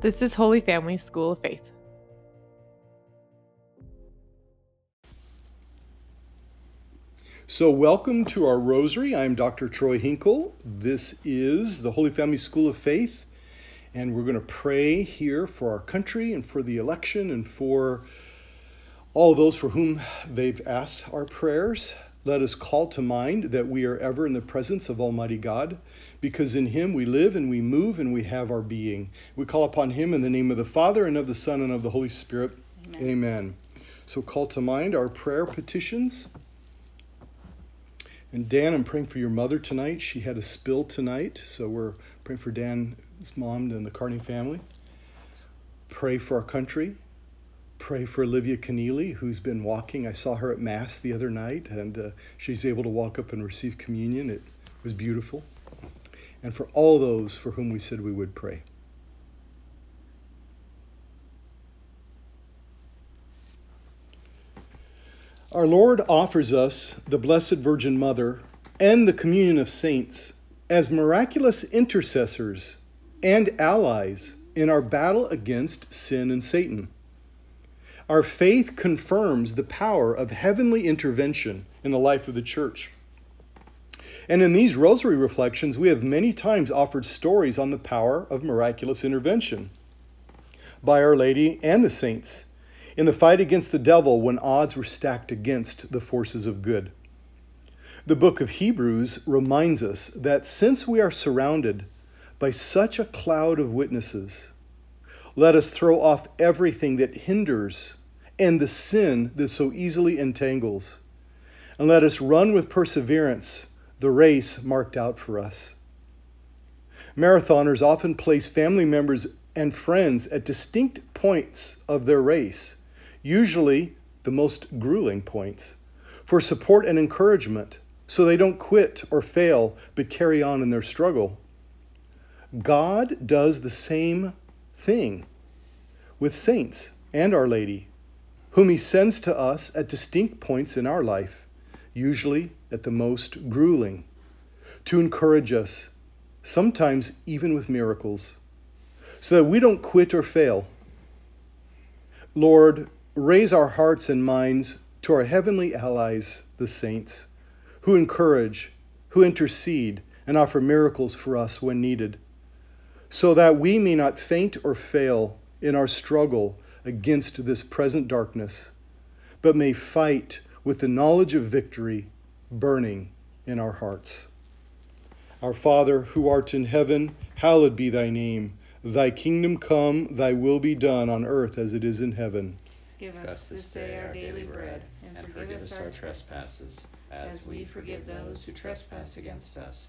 This is Holy Family School of Faith. So, welcome to our rosary. I'm Dr. Troy Hinkle. This is the Holy Family School of Faith, and we're going to pray here for our country and for the election and for all those for whom they've asked our prayers. Let us call to mind that we are ever in the presence of Almighty God, because in Him we live and we move and we have our being. We call upon Him in the name of the Father and of the Son and of the Holy Spirit. Amen. Amen. So, call to mind our prayer petitions. And Dan, I'm praying for your mother tonight. She had a spill tonight, so we're praying for Dan's mom and the Carney family. Pray for our country. Pray for Olivia Keneally, who's been walking. I saw her at Mass the other night, and uh, she's able to walk up and receive communion. It was beautiful. And for all those for whom we said we would pray. Our Lord offers us the Blessed Virgin Mother and the communion of saints as miraculous intercessors and allies in our battle against sin and Satan. Our faith confirms the power of heavenly intervention in the life of the church. And in these rosary reflections, we have many times offered stories on the power of miraculous intervention by Our Lady and the saints in the fight against the devil when odds were stacked against the forces of good. The book of Hebrews reminds us that since we are surrounded by such a cloud of witnesses, let us throw off everything that hinders and the sin that so easily entangles, and let us run with perseverance the race marked out for us. Marathoners often place family members and friends at distinct points of their race usually the most grueling points, for support and encouragement so they don't quit or fail but carry on in their struggle. God does the same thing with saints and Our Lady, whom He sends to us at distinct points in our life, usually at the most grueling, to encourage us, sometimes even with miracles, so that we don't quit or fail. Lord, raise our hearts and minds to our heavenly allies, the saints, who encourage, who intercede, and offer miracles for us when needed, so that we may not faint or fail in our struggle against this present darkness, but may fight with the knowledge of victory burning in our hearts. Our Father, who art in heaven, hallowed be thy name. Thy kingdom come, thy will be done on earth as it is in heaven. Give us this day our daily bread, and forgive us our trespasses, as we forgive those who trespass against us.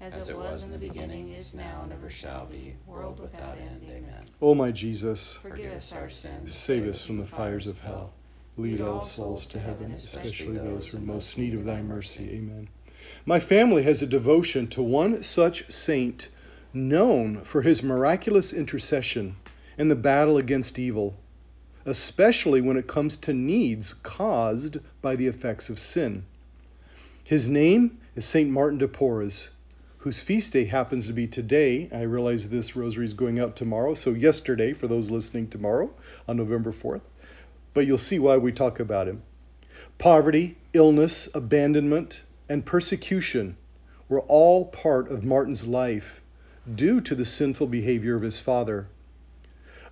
As it was in the beginning, is now, and ever shall be, world without end. Amen. O oh, my Jesus, Forgive us our sins. save us from the fires of hell. Lead all souls to heaven, especially those who are most need of thy mercy. Amen. My family has a devotion to one such saint known for his miraculous intercession in the battle against evil, especially when it comes to needs caused by the effects of sin. His name is Saint Martin de Porres, whose feast day happens to be today. I realize this rosary is going out tomorrow, so yesterday for those listening tomorrow on November 4th. But you'll see why we talk about him. Poverty, illness, abandonment, and persecution were all part of Martin's life due to the sinful behavior of his father.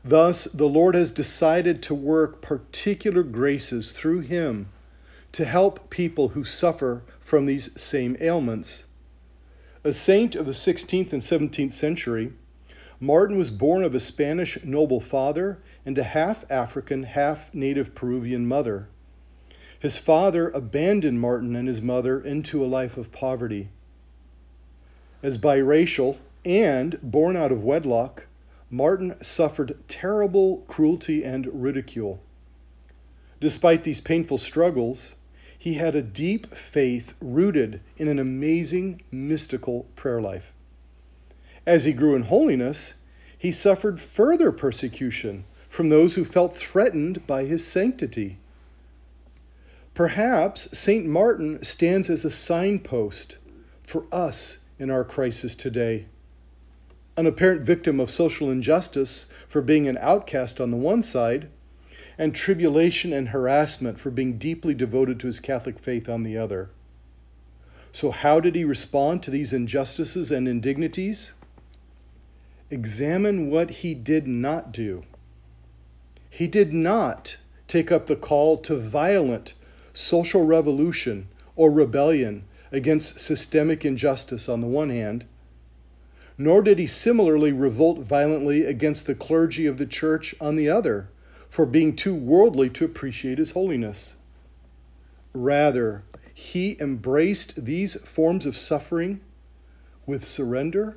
Thus, the Lord has decided to work particular graces through him to help people who suffer from these same ailments. A saint of the 16th and 17th century, Martin was born of a Spanish noble father and a half African, half native Peruvian mother. His father abandoned Martin and his mother into a life of poverty. As biracial and born out of wedlock, Martin suffered terrible cruelty and ridicule. Despite these painful struggles, he had a deep faith rooted in an amazing mystical prayer life. As he grew in holiness, he suffered further persecution from those who felt threatened by his sanctity. Perhaps St. Martin stands as a signpost for us in our crisis today. An apparent victim of social injustice for being an outcast on the one side, and tribulation and harassment for being deeply devoted to his Catholic faith on the other. So, how did he respond to these injustices and indignities? Examine what he did not do. He did not take up the call to violent social revolution or rebellion against systemic injustice on the one hand, nor did he similarly revolt violently against the clergy of the church on the other for being too worldly to appreciate his holiness. Rather, he embraced these forms of suffering with surrender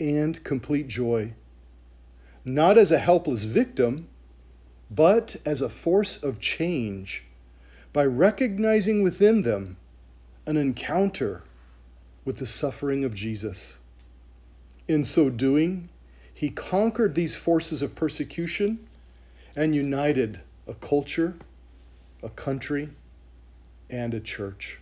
and complete joy, not as a helpless victim, but as a force of change by recognizing within them an encounter with the suffering of Jesus. In so doing, he conquered these forces of persecution and united a culture, a country, and a church.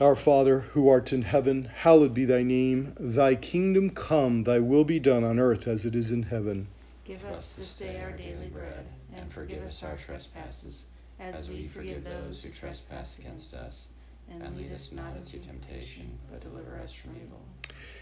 Our Father, who art in heaven, hallowed be thy name. Thy kingdom come, thy will be done on earth as it is in heaven. Give us this day our daily bread, and forgive us our trespasses, as we forgive those who trespass against us. And lead us not into temptation, but deliver us from evil.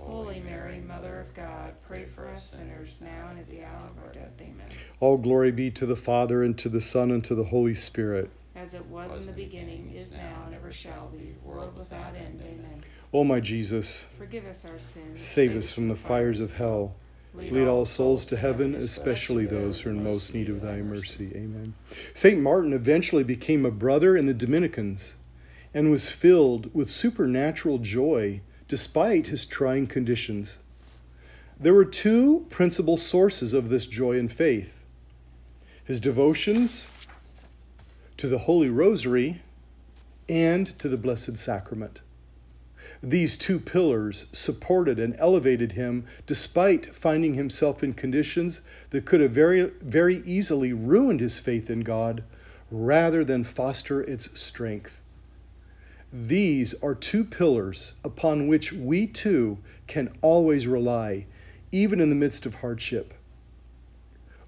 Holy Mary, Mother of God, pray for us sinners now and at the hour of our death. Amen. All glory be to the Father, and to the Son, and to the Holy Spirit. As it was in the beginning, is now, and ever shall be, world without end. Amen. O my Jesus, Forgive us our sins. save us from the fires of hell. Lead all souls to heaven, especially those who are in most need of thy mercy. Amen. St. Martin eventually became a brother in the Dominicans and was filled with supernatural joy despite his trying conditions. There were two principal sources of this joy and faith his devotions to the Holy Rosary and to the Blessed Sacrament. These two pillars supported and elevated him despite finding himself in conditions that could have very, very easily ruined his faith in God rather than foster its strength. These are two pillars upon which we too can always rely, even in the midst of hardship.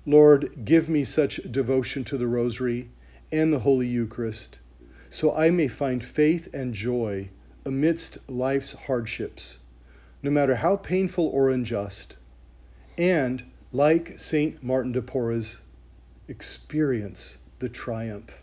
Lord, give me such devotion to the Rosary and the Holy Eucharist, so I may find faith and joy amidst life's hardships, no matter how painful or unjust, and, like St. Martin de Porres, experience the triumph.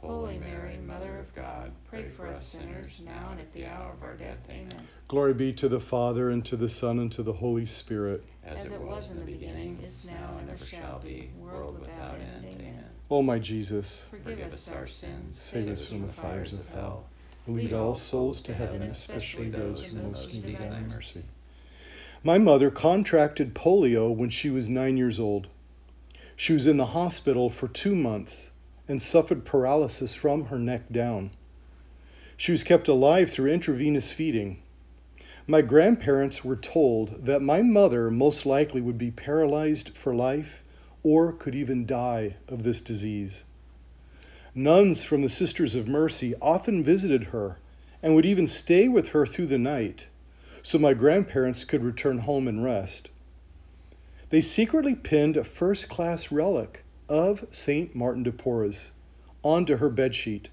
Holy Mary, Mother of God, pray for us sinners now and at the hour of our death. Amen. Glory be to the Father, and to the Son, and to the Holy Spirit. As it was in the beginning, is now, and ever shall be, world without end. Amen. O my Jesus, Forgive us our sins, save us from the fires of hell. Lead all souls to heaven, especially those who most need of thy mercy. My mother contracted polio when she was nine years old. She was in the hospital for two months and suffered paralysis from her neck down. She was kept alive through intravenous feeding. My grandparents were told that my mother most likely would be paralyzed for life or could even die of this disease. Nuns from the Sisters of Mercy often visited her and would even stay with her through the night so my grandparents could return home and rest. They secretly pinned a first class relic of St. Martin de Porres onto her bedsheet.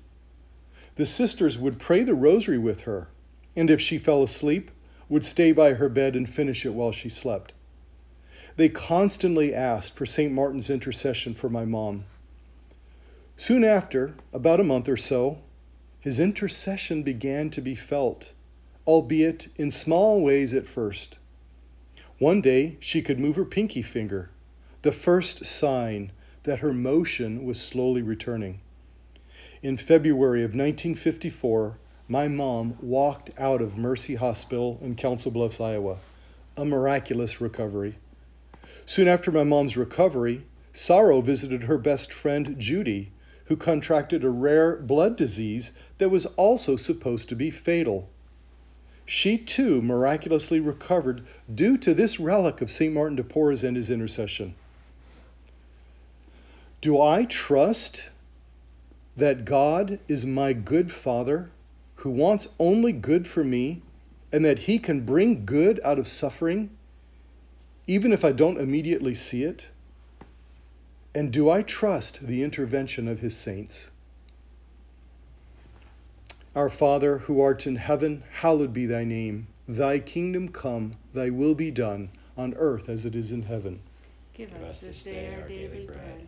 The sisters would pray the rosary with her, and if she fell asleep, would stay by her bed and finish it while she slept. They constantly asked for St. Martin's intercession for my mom. Soon after, about a month or so, his intercession began to be felt, albeit in small ways at first. One day, she could move her pinky finger, the first sign that her motion was slowly returning. In February of 1954, my mom walked out of Mercy Hospital in Council Bluffs, Iowa, a miraculous recovery. Soon after my mom's recovery, Sorrow visited her best friend Judy, who contracted a rare blood disease that was also supposed to be fatal. She too miraculously recovered due to this relic of St. Martin de Porres and his intercession. Do I trust that God is my good Father who wants only good for me and that He can bring good out of suffering even if I don't immediately see it? And do I trust the intervention of His saints? Our Father, who art in heaven, hallowed be thy name. Thy kingdom come, thy will be done, on earth as it is in heaven. Give us this day our daily bread,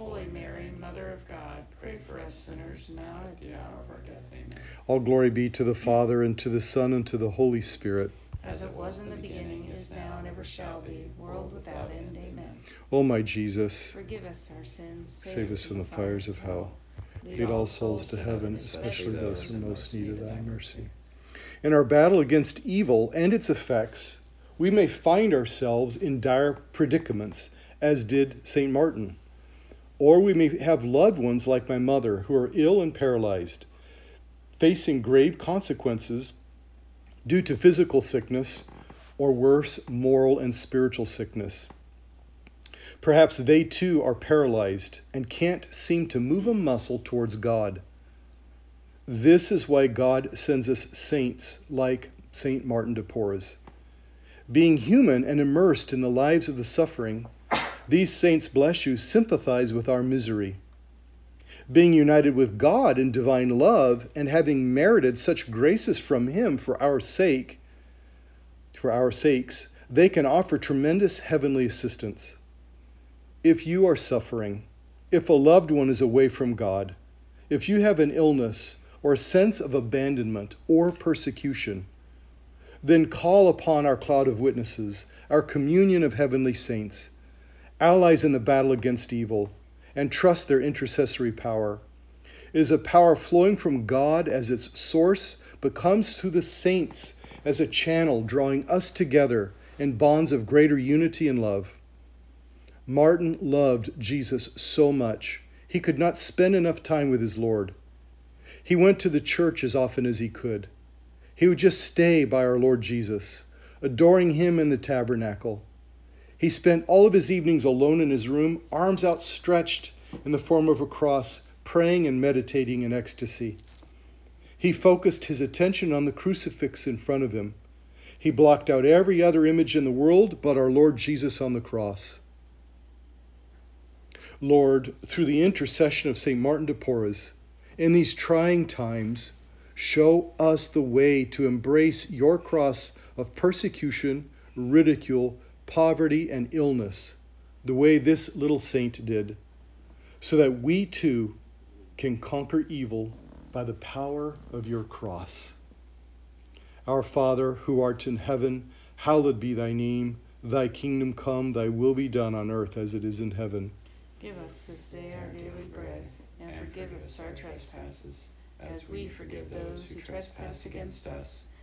Holy Mary, Mother of God, pray for us sinners, now and at the hour of our death. Amen. All glory be to the Father, and to the Son, and to the Holy Spirit. As it was in the beginning, is now, and ever shall be, world without end. Amen. O my Jesus, Forgive us our sins. save us from the fires of hell. Lead all souls to heaven, especially those who most need of thy mercy. In our battle against evil and its effects, we may find ourselves in dire predicaments, as did St. Martin. Or we may have loved ones like my mother who are ill and paralyzed, facing grave consequences due to physical sickness or worse, moral and spiritual sickness. Perhaps they too are paralyzed and can't seem to move a muscle towards God. This is why God sends us saints like St. Martin de Porres. Being human and immersed in the lives of the suffering, these saints, bless you, sympathize with our misery. Being united with God in divine love and having merited such graces from Him for our sake, for our sakes, they can offer tremendous heavenly assistance. If you are suffering, if a loved one is away from God, if you have an illness or a sense of abandonment or persecution, then call upon our cloud of witnesses, our communion of heavenly saints, allies in the battle against evil, and trust their intercessory power. It is a power flowing from God as its source, but comes through the saints as a channel drawing us together in bonds of greater unity and love. Martin loved Jesus so much, he could not spend enough time with his Lord. He went to the church as often as he could. He would just stay by our Lord Jesus, adoring him in the tabernacle. He spent all of his evenings alone in his room, arms outstretched in the form of a cross, praying and meditating in ecstasy. He focused his attention on the crucifix in front of him. He blocked out every other image in the world but our Lord Jesus on the cross. Lord, through the intercession of St. Martin de Porres, in these trying times, show us the way to embrace your cross of persecution, ridicule, poverty, and illness, the way this little saint did, so that we too can conquer evil by the power of your cross. Our Father, who art in heaven, hallowed be thy name. Thy kingdom come, thy will be done on earth as it is in heaven. Give us this day our daily bread, and forgive us our trespasses, as we forgive those who trespass against us.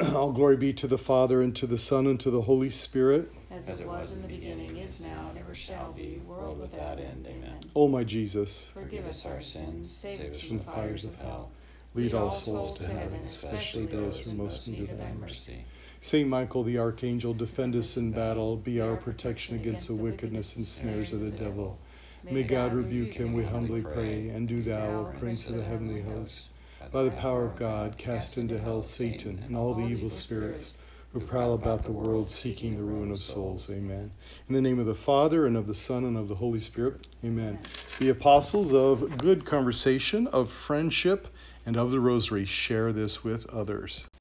All glory be to the Father, and to the Son, and to the Holy Spirit. As it was in the beginning, is now, and ever shall be, world without end. Amen. O my Jesus, Forgive us our sins, save us from the fires of hell. lead all souls to heaven, especially those who most need thy mercy. Saint Michael the Archangel, defend us in battle, be our protection against the wickedness and snares of the devil. May God rebuke him, we humbly pray, and do thou, O Prince of the heavenly host, by the power of God, cast into hell Satan and all the evil spirits who prowl about the world seeking the ruin of souls. Amen. In the name of the Father, and of the Son, and of the Holy Spirit. Amen. The apostles of good conversation, of friendship, and of the rosary share this with others.